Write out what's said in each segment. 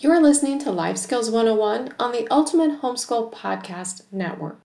You're listening to Life Skills 101 on the Ultimate Homeschool Podcast Network.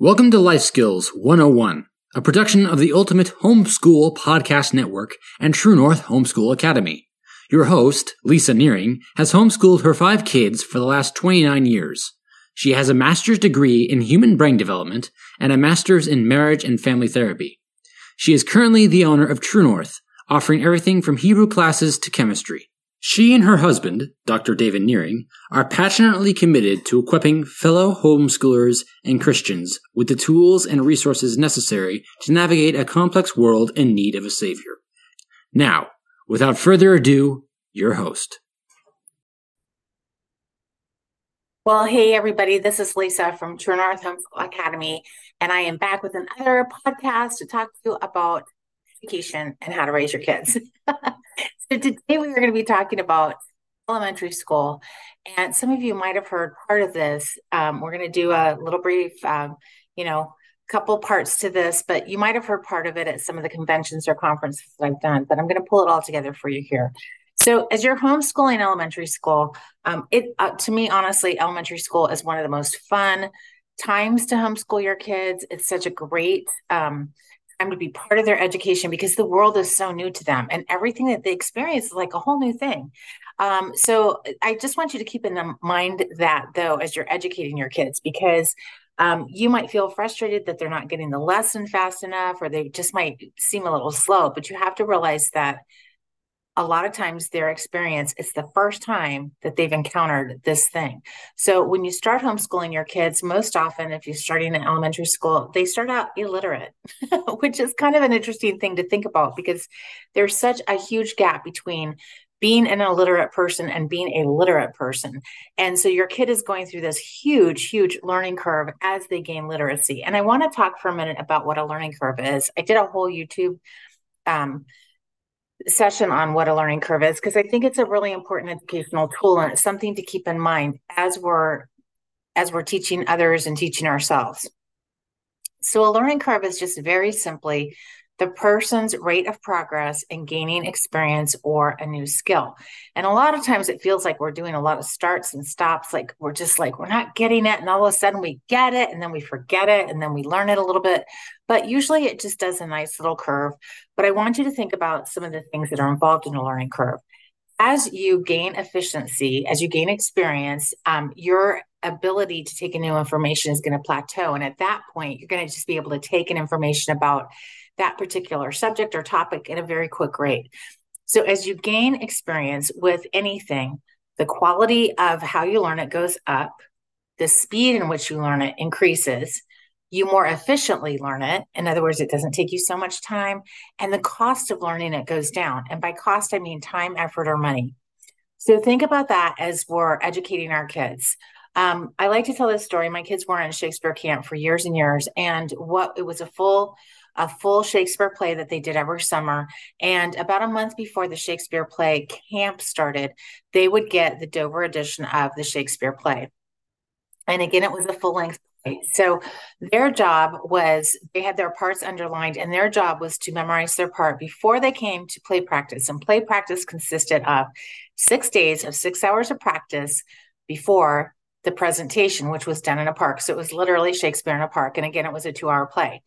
Welcome to Life Skills 101, a production of the Ultimate Homeschool Podcast Network and True North Homeschool Academy. Your host, Lisa Nehring, has homeschooled her five kids for the last 29 years. She has a master's degree in human brain development and a master's in marriage and family therapy. She is currently the owner of True North, offering everything from Hebrew classes to chemistry. She and her husband, Dr. David Nehring, are passionately committed to equipping fellow homeschoolers and Christians with the tools and resources necessary to navigate a complex world in need of a savior. Now, Without further ado, your host. Well, hey, everybody, this is Lisa from True North Homeschool Academy, and I am back with another podcast to talk to you about education and how to raise your kids. so, today we are going to be talking about elementary school, and some of you might have heard part of this. Um, we're going to do a little brief, um, you know, couple parts to this, but you might have heard part of it at some of the conventions or conferences that I've done, but I'm going to pull it all together for you here. So, as you're homeschooling elementary school, um, it uh, to me, honestly, elementary school is one of the most fun times to homeschool your kids. It's such a great um, time to be part of their education because the world is so new to them, and everything that they experience is like a whole new thing. Um, so, I just want you to keep in mind that though, as you're educating your kids, because um, you might feel frustrated that they're not getting the lesson fast enough, or they just might seem a little slow. But you have to realize that a lot of times their experience it's the first time that they've encountered this thing so when you start homeschooling your kids most often if you're starting in elementary school they start out illiterate which is kind of an interesting thing to think about because there's such a huge gap between being an illiterate person and being a literate person. And so your kid is going through this huge, huge learning curve as they gain literacy. And I want to talk for a minute about what a learning curve is. I did a whole YouTube um, session on what a learning curve is because I think it's a really important educational tool and it's something to keep in mind as we're as we're teaching others and teaching ourselves. So a learning curve is just very simply the person's rate of progress in gaining experience or a new skill. And a lot of times it feels like we're doing a lot of starts and stops, like we're just like, we're not getting it. And all of a sudden we get it and then we forget it and then we learn it a little bit. But usually it just does a nice little curve. But I want you to think about some of the things that are involved in a learning curve. As you gain efficiency, as you gain experience, um, your ability to take in new information is going to plateau. And at that point, you're going to just be able to take in information about that particular subject or topic at a very quick rate. So, as you gain experience with anything, the quality of how you learn it goes up, the speed in which you learn it increases, you more efficiently learn it. In other words, it doesn't take you so much time, and the cost of learning it goes down. And by cost, I mean time, effort, or money. So, think about that as we're educating our kids. Um, I like to tell this story. My kids were in Shakespeare camp for years and years, and what it was a full a full Shakespeare play that they did every summer. And about a month before the Shakespeare play camp started, they would get the Dover edition of the Shakespeare play. And again, it was a full length play. So their job was they had their parts underlined, and their job was to memorize their part before they came to play practice. And play practice consisted of six days of six hours of practice before the presentation, which was done in a park. So it was literally Shakespeare in a park. And again, it was a two hour play.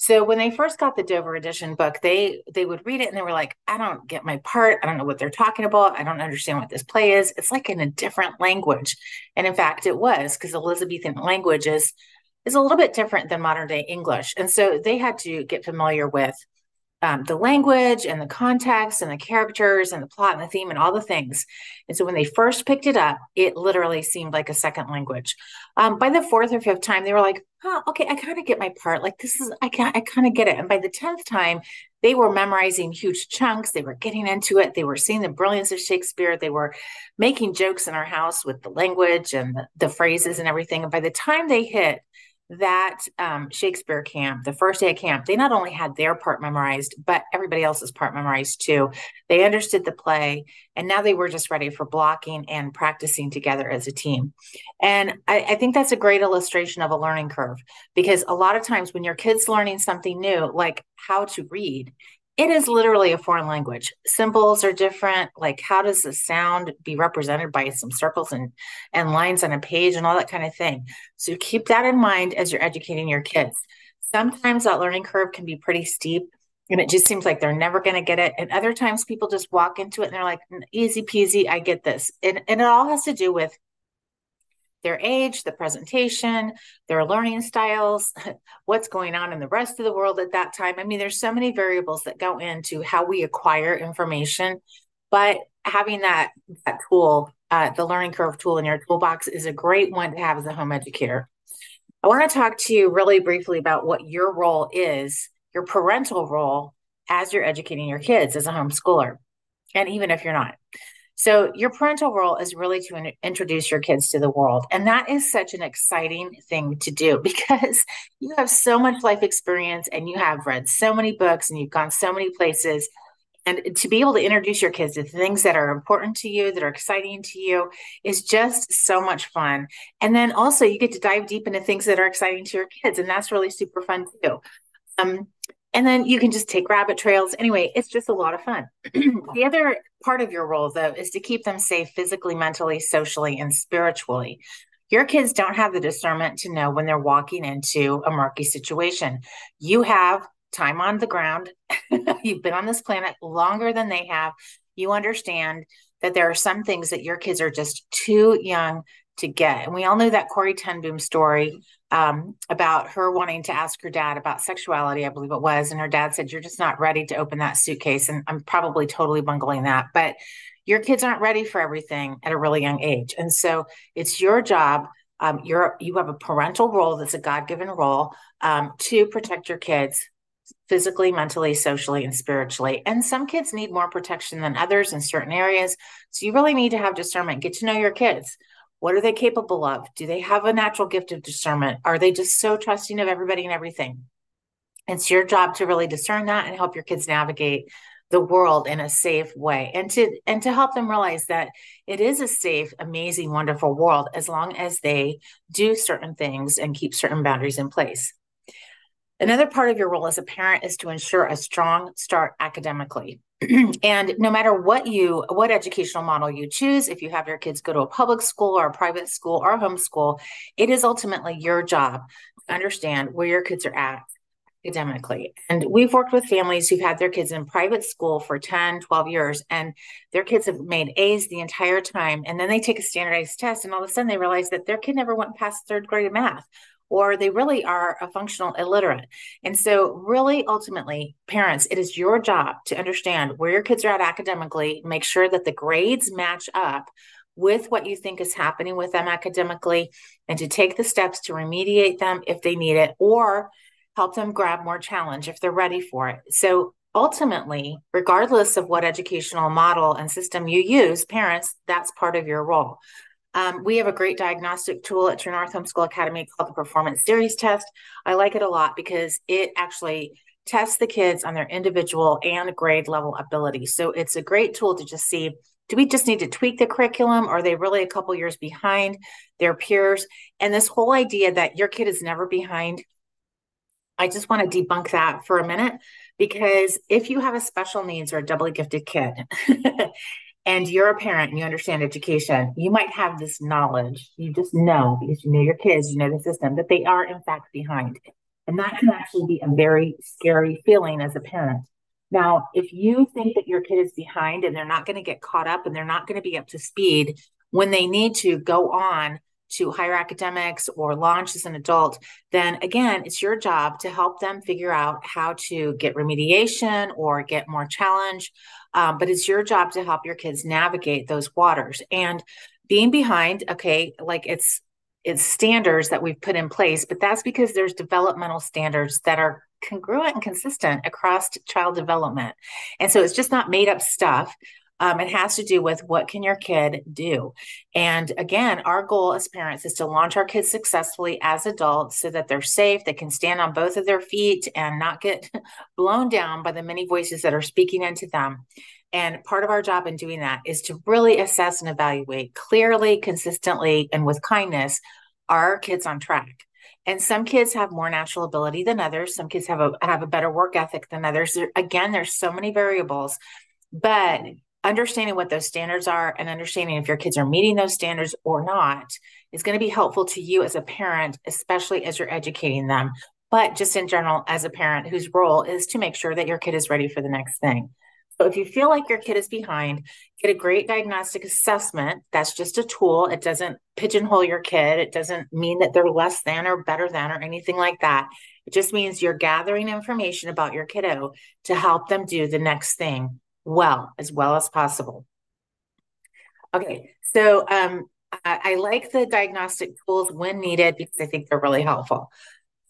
So when they first got the Dover edition book, they they would read it and they were like, I don't get my part. I don't know what they're talking about. I don't understand what this play is. It's like in a different language. And in fact, it was because Elizabethan language is is a little bit different than modern day English. And so they had to get familiar with um, the language and the context and the characters and the plot and the theme and all the things. And so when they first picked it up, it literally seemed like a second language. Um, by the fourth or fifth time, they were like, "Oh, okay, I kind of get my part. Like this is, I can, I kind of get it." And by the tenth time, they were memorizing huge chunks. They were getting into it. They were seeing the brilliance of Shakespeare. They were making jokes in our house with the language and the, the phrases and everything. And by the time they hit that um, Shakespeare camp, the first day of camp, they not only had their part memorized, but everybody else's part memorized too. They understood the play, and now they were just ready for blocking and practicing together as a team. And I, I think that's a great illustration of a learning curve because a lot of times when your kid's learning something new, like how to read, it is literally a foreign language. Symbols are different. Like, how does the sound be represented by some circles and, and lines on a page and all that kind of thing? So, keep that in mind as you're educating your kids. Sometimes that learning curve can be pretty steep and it just seems like they're never going to get it. And other times people just walk into it and they're like, easy peasy, I get this. And, and it all has to do with their age, the presentation, their learning styles, what's going on in the rest of the world at that time. I mean, there's so many variables that go into how we acquire information, but having that that tool, uh, the learning curve tool in your toolbox is a great one to have as a home educator. I want to talk to you really briefly about what your role is, your parental role as you're educating your kids as a homeschooler, and even if you're not. So, your parental role is really to in- introduce your kids to the world. And that is such an exciting thing to do because you have so much life experience and you have read so many books and you've gone so many places. And to be able to introduce your kids to things that are important to you, that are exciting to you, is just so much fun. And then also, you get to dive deep into things that are exciting to your kids. And that's really super fun too. Um, and then you can just take rabbit trails. Anyway, it's just a lot of fun. the other part of your role, though, is to keep them safe physically, mentally, socially, and spiritually. Your kids don't have the discernment to know when they're walking into a murky situation. You have time on the ground. You've been on this planet longer than they have. You understand that there are some things that your kids are just too young to get. And we all know that Corrie ten Boom story um, about her wanting to ask her dad about sexuality, I believe it was. And her dad said, You're just not ready to open that suitcase. And I'm probably totally bungling that. But your kids aren't ready for everything at a really young age. And so it's your job. Um, you're you have a parental role that's a God-given role um, to protect your kids physically, mentally, socially, and spiritually. And some kids need more protection than others in certain areas. So you really need to have discernment, get to know your kids. What are they capable of? Do they have a natural gift of discernment? Are they just so trusting of everybody and everything? It's your job to really discern that and help your kids navigate the world in a safe way and to and to help them realize that it is a safe amazing wonderful world as long as they do certain things and keep certain boundaries in place another part of your role as a parent is to ensure a strong start academically and no matter what you what educational model you choose if you have your kids go to a public school or a private school or homeschool it is ultimately your job to understand where your kids are at academically. And we've worked with families who've had their kids in private school for 10 12 years and their kids have made a's the entire time. And then they take a standardized test and all of a sudden they realize that their kid never went past third grade of math or they really are a functional illiterate. And so, really, ultimately, parents, it is your job to understand where your kids are at academically, make sure that the grades match up with what you think is happening with them academically, and to take the steps to remediate them if they need it, or help them grab more challenge if they're ready for it. So, ultimately, regardless of what educational model and system you use, parents, that's part of your role. Um, we have a great diagnostic tool at True North Homeschool Academy called the Performance Series Test. I like it a lot because it actually tests the kids on their individual and grade level ability. So it's a great tool to just see do we just need to tweak the curriculum? Are they really a couple years behind their peers? And this whole idea that your kid is never behind, I just want to debunk that for a minute because if you have a special needs or a doubly gifted kid, and you're a parent and you understand education, you might have this knowledge. You just know because you know your kids, you know the system, that they are in fact behind. And that can actually be a very scary feeling as a parent. Now, if you think that your kid is behind and they're not going to get caught up and they're not going to be up to speed when they need to go on to higher academics or launch as an adult, then again, it's your job to help them figure out how to get remediation or get more challenge. Um, but it's your job to help your kids navigate those waters. And being behind, okay, like it's it's standards that we've put in place, but that's because there's developmental standards that are congruent and consistent across child development. And so it's just not made up stuff. Um, it has to do with what can your kid do? And again our goal as parents is to launch our kids successfully as adults so that they're safe they can stand on both of their feet and not get blown down by the many voices that are speaking into them. And part of our job in doing that is to really assess and evaluate clearly consistently and with kindness are our kids on track? And some kids have more natural ability than others. Some kids have a have a better work ethic than others. There, again there's so many variables but understanding what those standards are and understanding if your kids are meeting those standards or not is going to be helpful to you as a parent especially as you're educating them but just in general as a parent whose role is to make sure that your kid is ready for the next thing so if you feel like your kid is behind, get a great diagnostic assessment. That's just a tool. It doesn't pigeonhole your kid. It doesn't mean that they're less than or better than or anything like that. It just means you're gathering information about your kiddo to help them do the next thing well, as well as possible. Okay, so um, I, I like the diagnostic tools when needed because I think they're really helpful.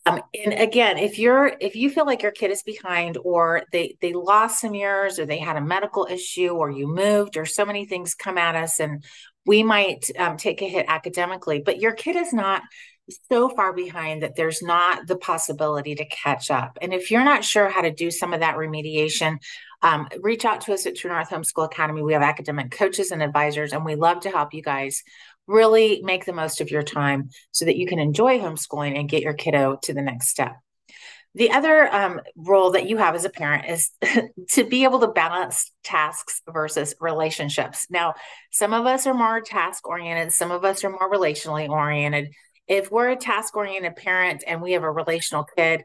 Um, and again, if you're if you feel like your kid is behind, or they they lost some years, or they had a medical issue, or you moved, or so many things come at us, and we might um, take a hit academically, but your kid is not so far behind that there's not the possibility to catch up. And if you're not sure how to do some of that remediation, um, reach out to us at True North Homeschool Academy. We have academic coaches and advisors, and we love to help you guys really make the most of your time so that you can enjoy homeschooling and get your kiddo to the next step. The other um, role that you have as a parent is to be able to balance tasks versus relationships. Now, some of us are more task oriented, some of us are more relationally oriented if we're a task oriented parent and we have a relational kid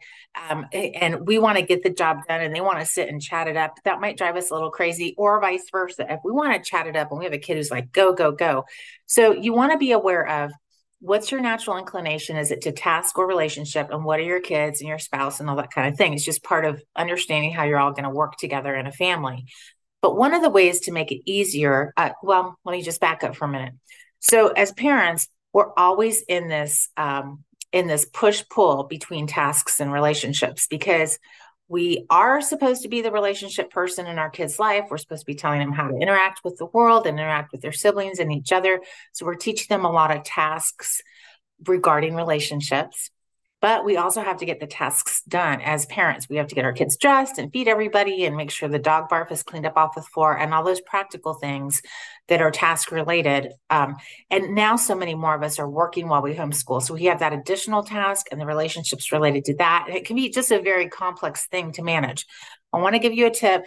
um, and we want to get the job done and they want to sit and chat it up, that might drive us a little crazy, or vice versa. If we want to chat it up and we have a kid who's like, go, go, go. So you want to be aware of what's your natural inclination? Is it to task or relationship? And what are your kids and your spouse and all that kind of thing? It's just part of understanding how you're all going to work together in a family. But one of the ways to make it easier, uh, well, let me just back up for a minute. So, as parents, we're always in this um, in this push pull between tasks and relationships because we are supposed to be the relationship person in our kids' life. We're supposed to be telling them how to interact with the world and interact with their siblings and each other. So we're teaching them a lot of tasks regarding relationships. But we also have to get the tasks done as parents. We have to get our kids dressed and feed everybody and make sure the dog barf is cleaned up off the floor and all those practical things that are task related. Um, and now so many more of us are working while we homeschool. So we have that additional task and the relationships related to that. And it can be just a very complex thing to manage. I want to give you a tip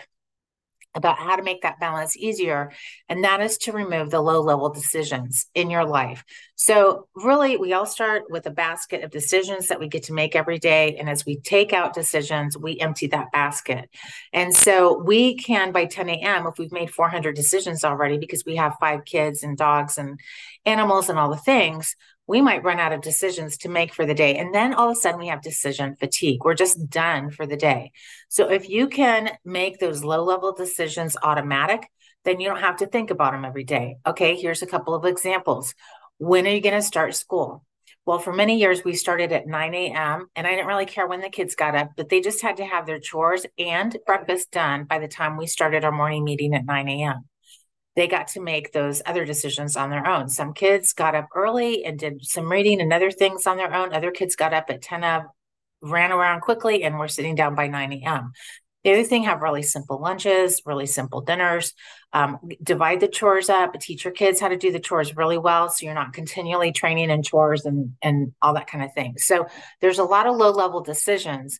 about how to make that balance easier. And that is to remove the low level decisions in your life. So, really, we all start with a basket of decisions that we get to make every day. And as we take out decisions, we empty that basket. And so, we can by 10 a.m., if we've made 400 decisions already, because we have five kids and dogs and animals and all the things, we might run out of decisions to make for the day. And then all of a sudden we have decision fatigue. We're just done for the day. So if you can make those low level decisions automatic, then you don't have to think about them every day. Okay, here's a couple of examples. When are you going to start school? Well, for many years, we started at 9 a.m., and I didn't really care when the kids got up, but they just had to have their chores and breakfast done by the time we started our morning meeting at 9 a.m they got to make those other decisions on their own. Some kids got up early and did some reading and other things on their own. Other kids got up at 10 of, ran around quickly, and were sitting down by 9 a.m. The other thing, have really simple lunches, really simple dinners. Um, divide the chores up. Teach your kids how to do the chores really well, so you're not continually training in chores and and all that kind of thing. So there's a lot of low level decisions.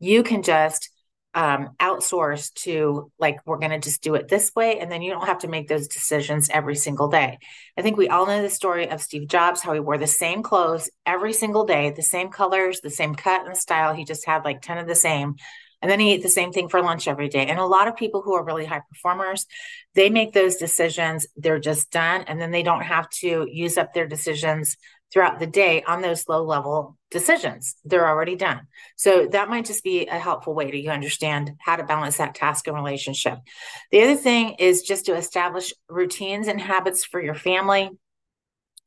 You can just um, outsource to like we're going to just do it this way and then you don't have to make those decisions every single day. I think we all know the story of steve jobs how he wore the same clothes every single day the same colors the same cut and style. He just had like 10 of the same. And then he ate the same thing for lunch every day. And a lot of people who are really high performers they make those decisions they're just done and then they don't have to use up their decisions throughout the day on those low level decisions. They're already done. So that might just be a helpful way to you understand how to balance that task and relationship. The other thing is just to establish routines and habits for your family.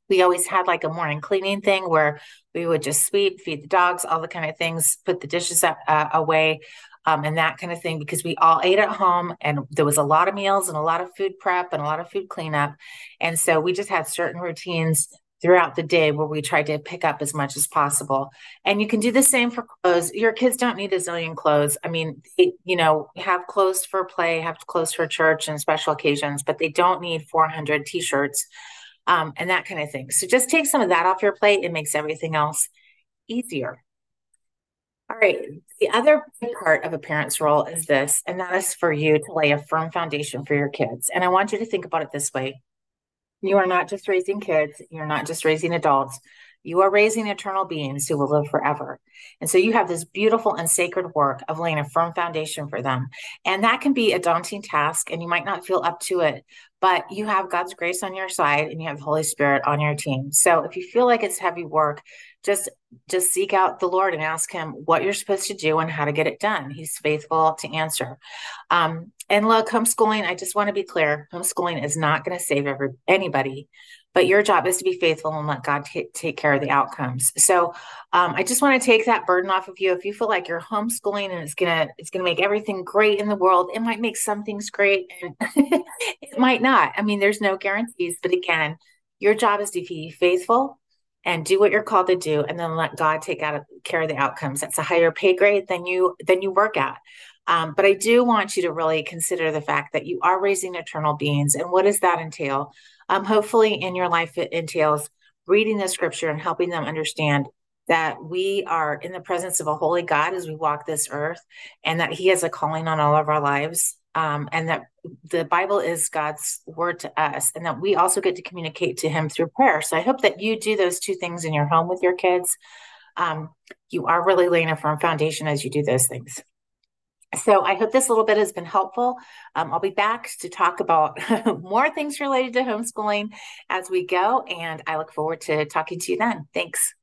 we always had like a morning cleaning thing where we would just sweep, feed the dogs, all the kind of things, put the dishes up, uh, away, um, and that kind of thing because we all ate at home and there was a lot of meals and a lot of food prep and a lot of food cleanup. And so we just had certain routines throughout the day where we try to pick up as much as possible. And you can do the same for clothes. Your kids don't need a zillion clothes. I mean, they, you know, have clothes for play, have clothes for church and special occasions, but they don't need 400 t-shirts um, and that kind of thing. So just take some of that off your plate. It makes everything else easier. All right. The other part of a parent's role is this, and that is for you to lay a firm foundation for your kids. And I want you to think about it this way you are not just raising kids, you're not just raising adults. You are raising eternal beings who will live forever. And so you have this beautiful and sacred work of laying a firm foundation for them. And that can be a daunting task, and you might not feel up to it, but you have God's grace on your side and you have the Holy Spirit on your team. So if you feel like it's heavy work, just just seek out the Lord and ask him what you're supposed to do and how to get it done. He's faithful to answer. Um, and look, homeschooling, I just want to be clear, homeschooling is not going to save every, anybody, but your job is to be faithful and let God t- take care of the outcomes. So um, I just want to take that burden off of you. If you feel like you're homeschooling and it's gonna it's gonna make everything great in the world, it might make some things great and it might not. I mean, there's no guarantees, but again, your job is to be faithful and do what you're called to do and then let god take out care of the outcomes. That's a higher pay grade than you than you work at. Um, but i do want you to really consider the fact that you are raising eternal beings and what does that entail? Um, hopefully in your life it entails reading the scripture and helping them understand that we are in the presence of a holy god as we walk this earth and that he has a calling on all of our lives um, and that the Bible is God's word to us, and that we also get to communicate to Him through prayer. So I hope that you do those two things in your home with your kids. Um, you are really laying a firm foundation as you do those things. So I hope this little bit has been helpful. Um, I'll be back to talk about more things related to homeschooling as we go, and I look forward to talking to you then. Thanks.